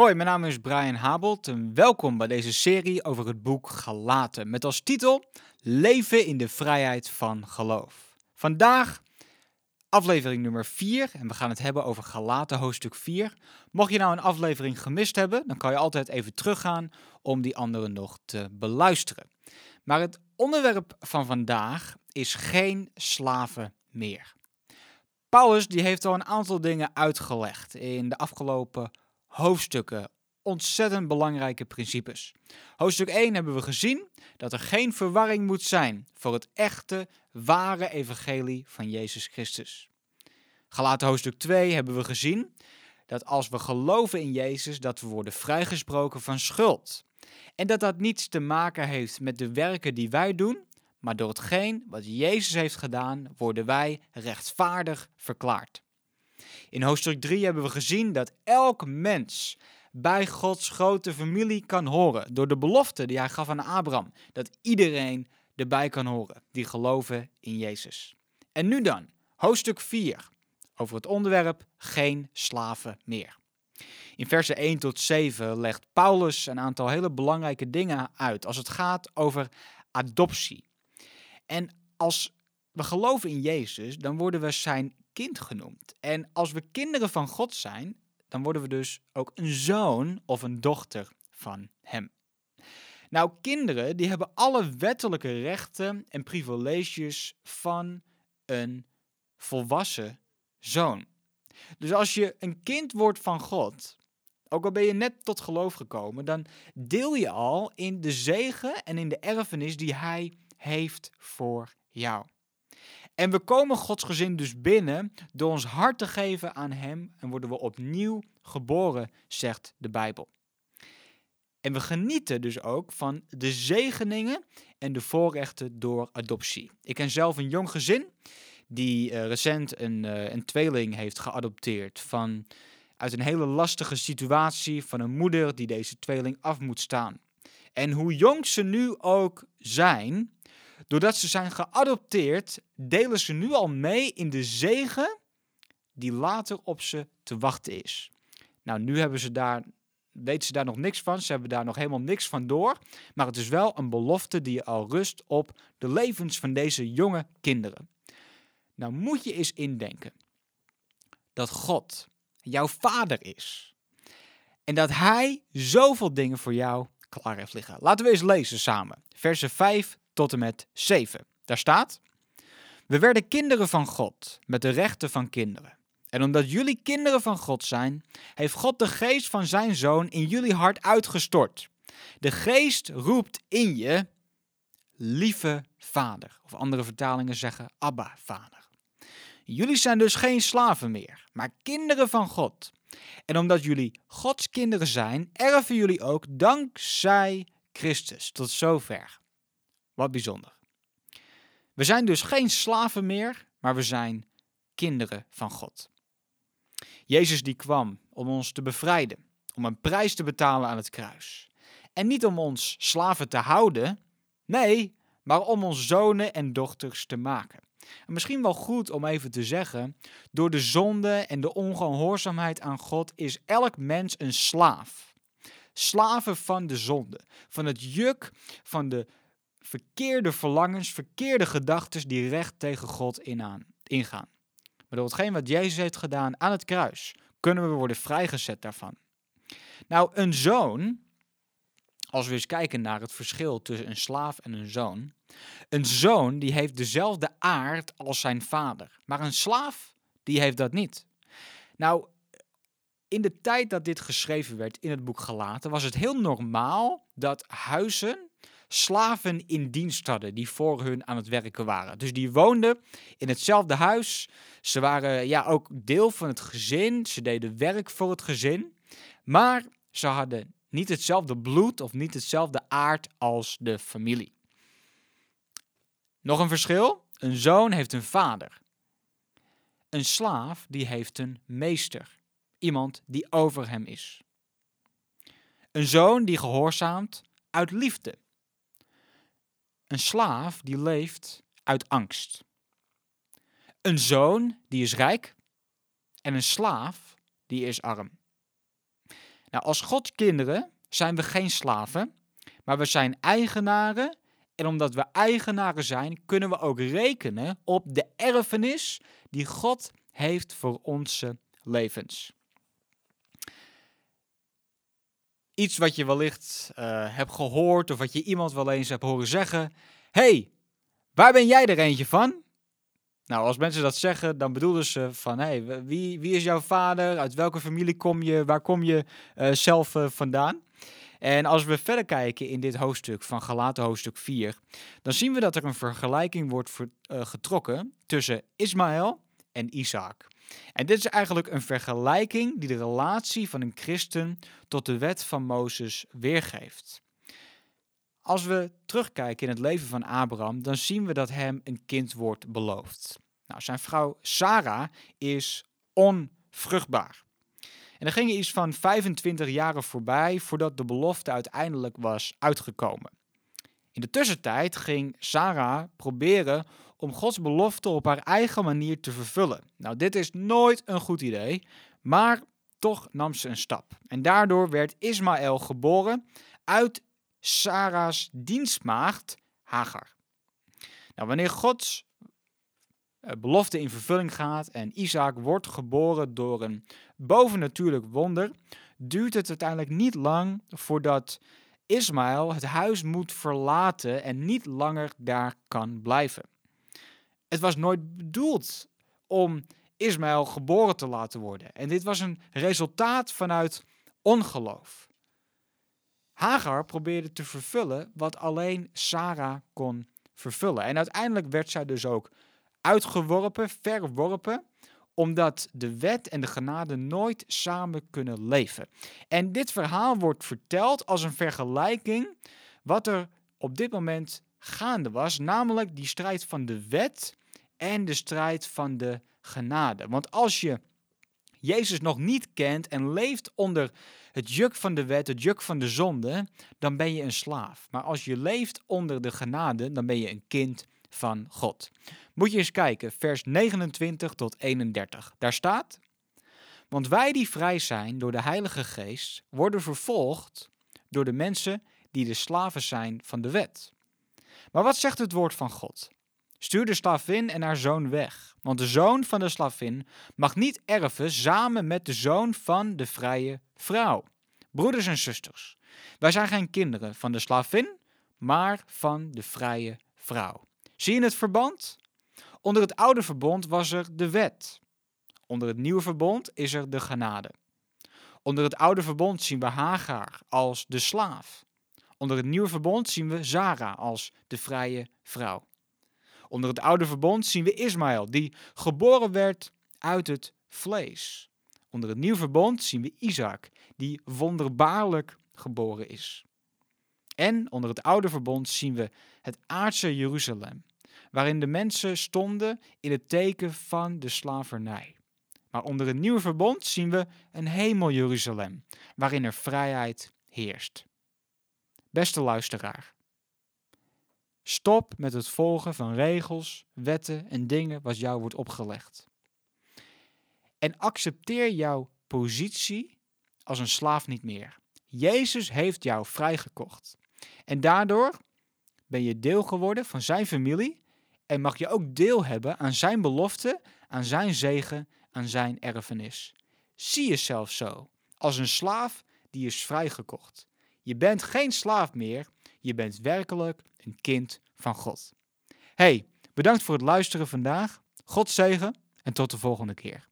Hoi, mijn naam is Brian Habelt en welkom bij deze serie over het boek Galaten met als titel Leven in de vrijheid van geloof. Vandaag aflevering nummer 4 en we gaan het hebben over Galaten hoofdstuk 4. Mocht je nou een aflevering gemist hebben, dan kan je altijd even teruggaan om die andere nog te beluisteren. Maar het onderwerp van vandaag is geen slaven meer. Paulus die heeft al een aantal dingen uitgelegd in de afgelopen hoofdstukken. Ontzettend belangrijke principes. Hoofdstuk 1 hebben we gezien dat er geen verwarring moet zijn voor het echte, ware evangelie van Jezus Christus. Gelaten hoofdstuk 2 hebben we gezien dat als we geloven in Jezus, dat we worden vrijgesproken van schuld. En dat dat niets te maken heeft met de werken die wij doen, maar door hetgeen wat Jezus heeft gedaan, worden wij rechtvaardig verklaard. In hoofdstuk 3 hebben we gezien dat elk mens bij Gods grote familie kan horen. Door de belofte die hij gaf aan Abraham. Dat iedereen erbij kan horen die geloven in Jezus. En nu dan, hoofdstuk 4. Over het onderwerp geen slaven meer. In versen 1 tot 7 legt Paulus een aantal hele belangrijke dingen uit als het gaat over adoptie. En als we geloven in Jezus, dan worden we zijn kind genoemd. En als we kinderen van God zijn, dan worden we dus ook een zoon of een dochter van Hem. Nou, kinderen die hebben alle wettelijke rechten en privileges van een volwassen zoon. Dus als je een kind wordt van God, ook al ben je net tot geloof gekomen, dan deel je al in de zegen en in de erfenis die Hij heeft voor jou. En we komen Gods gezin dus binnen door ons hart te geven aan Hem en worden we opnieuw geboren, zegt de Bijbel. En we genieten dus ook van de zegeningen en de voorrechten door adoptie. Ik ken zelf een jong gezin die uh, recent een, uh, een tweeling heeft geadopteerd van uit een hele lastige situatie van een moeder die deze tweeling af moet staan. En hoe jong ze nu ook zijn, Doordat ze zijn geadopteerd, delen ze nu al mee in de zegen die later op ze te wachten is. Nou, nu hebben ze daar, weten ze daar nog niks van, ze hebben daar nog helemaal niks van door, maar het is wel een belofte die al rust op de levens van deze jonge kinderen. Nou moet je eens indenken dat God jouw vader is en dat Hij zoveel dingen voor jou klaar heeft liggen. Laten we eens lezen samen. Versen 5 tot en met 7. Daar staat: We werden kinderen van God, met de rechten van kinderen. En omdat jullie kinderen van God zijn, heeft God de geest van zijn zoon in jullie hart uitgestort. De geest roept in je, lieve vader. Of andere vertalingen zeggen, Abba, vader. Jullie zijn dus geen slaven meer, maar kinderen van God. En omdat jullie Gods kinderen zijn, erven jullie ook dankzij Christus. Tot zover. Wat bijzonder. We zijn dus geen slaven meer, maar we zijn kinderen van God. Jezus die kwam om ons te bevrijden, om een prijs te betalen aan het kruis. En niet om ons slaven te houden, nee, maar om ons zonen en dochters te maken. En misschien wel goed om even te zeggen, door de zonde en de ongehoorzaamheid aan God is elk mens een slaaf. Slaven van de zonde, van het juk van de verkeerde verlangens, verkeerde gedachten die recht tegen God ingaan. Maar door hetgeen wat Jezus heeft gedaan aan het kruis, kunnen we worden vrijgezet daarvan. Nou, een zoon, als we eens kijken naar het verschil tussen een slaaf en een zoon. Een zoon die heeft dezelfde aard als zijn vader, maar een slaaf die heeft dat niet. Nou, in de tijd dat dit geschreven werd in het boek Gelaten, was het heel normaal dat huizen slaven in dienst hadden die voor hun aan het werken waren. Dus die woonden in hetzelfde huis. Ze waren ja, ook deel van het gezin. Ze deden werk voor het gezin. Maar ze hadden niet hetzelfde bloed of niet hetzelfde aard als de familie. Nog een verschil? Een zoon heeft een vader. Een slaaf die heeft een meester. Iemand die over hem is. Een zoon die gehoorzaamt uit liefde. Een slaaf die leeft uit angst. Een zoon die is rijk en een slaaf die is arm. Nou, als Gods kinderen zijn we geen slaven, maar we zijn eigenaren. En omdat we eigenaren zijn, kunnen we ook rekenen op de erfenis die God heeft voor onze levens. Iets wat je wellicht uh, hebt gehoord of wat je iemand wel eens hebt horen zeggen. hey, waar ben jij er eentje van? Nou, als mensen dat zeggen, dan bedoelen ze van, hé, hey, wie, wie is jouw vader? Uit welke familie kom je? Waar kom je uh, zelf uh, vandaan? En als we verder kijken in dit hoofdstuk van Galaten hoofdstuk 4, dan zien we dat er een vergelijking wordt getrokken tussen Ismaël en Isaac. En dit is eigenlijk een vergelijking die de relatie van een christen tot de wet van Mozes weergeeft. Als we terugkijken in het leven van Abraham, dan zien we dat hem een kind wordt beloofd. Nou, zijn vrouw Sarah is onvruchtbaar. En er gingen iets van 25 jaren voorbij voordat de belofte uiteindelijk was uitgekomen. In de tussentijd ging Sarah proberen om Gods belofte op haar eigen manier te vervullen. Nou, dit is nooit een goed idee, maar toch nam ze een stap. En daardoor werd Ismaël geboren uit Sarah's dienstmaagd Hagar. Nou, wanneer Gods eh, belofte in vervulling gaat en Isaac wordt geboren door een bovennatuurlijk wonder, duurt het uiteindelijk niet lang voordat Ismaël het huis moet verlaten en niet langer daar kan blijven. Het was nooit bedoeld om Ismaël geboren te laten worden. En dit was een resultaat vanuit ongeloof. Hagar probeerde te vervullen wat alleen Sarah kon vervullen. En uiteindelijk werd zij dus ook uitgeworpen, verworpen, omdat de wet en de genade nooit samen kunnen leven. En dit verhaal wordt verteld als een vergelijking wat er op dit moment gaande was, namelijk die strijd van de wet en de strijd van de genade. Want als je Jezus nog niet kent en leeft onder het juk van de wet, het juk van de zonde, dan ben je een slaaf. Maar als je leeft onder de genade, dan ben je een kind van God. Moet je eens kijken, vers 29 tot 31. Daar staat: Want wij die vrij zijn door de Heilige Geest, worden vervolgd door de mensen die de slaven zijn van de wet. Maar wat zegt het woord van God? Stuur de slavin en haar zoon weg, want de zoon van de slavin mag niet erven samen met de zoon van de vrije vrouw. Broeders en zusters, wij zijn geen kinderen van de slavin, maar van de vrije vrouw. Zie je het verband? Onder het oude verbond was er de wet. Onder het nieuwe verbond is er de genade. Onder het oude verbond zien we Hagar als de slaaf. Onder het nieuwe verbond zien we Zara als de vrije vrouw. Onder het oude verbond zien we Ismaël, die geboren werd uit het vlees. Onder het nieuwe verbond zien we Isaac, die wonderbaarlijk geboren is. En onder het oude verbond zien we het aardse Jeruzalem, waarin de mensen stonden in het teken van de slavernij. Maar onder het nieuwe verbond zien we een hemel Jeruzalem, waarin er vrijheid heerst. Beste luisteraar, Stop met het volgen van regels, wetten en dingen wat jou wordt opgelegd. En accepteer jouw positie als een slaaf niet meer. Jezus heeft jou vrijgekocht. En daardoor ben je deel geworden van zijn familie en mag je ook deel hebben aan zijn belofte, aan zijn zegen, aan zijn erfenis. Zie jezelf zo, als een slaaf die is vrijgekocht. Je bent geen slaaf meer, je bent werkelijk een kind van God. Hey, bedankt voor het luisteren vandaag. God zegen en tot de volgende keer.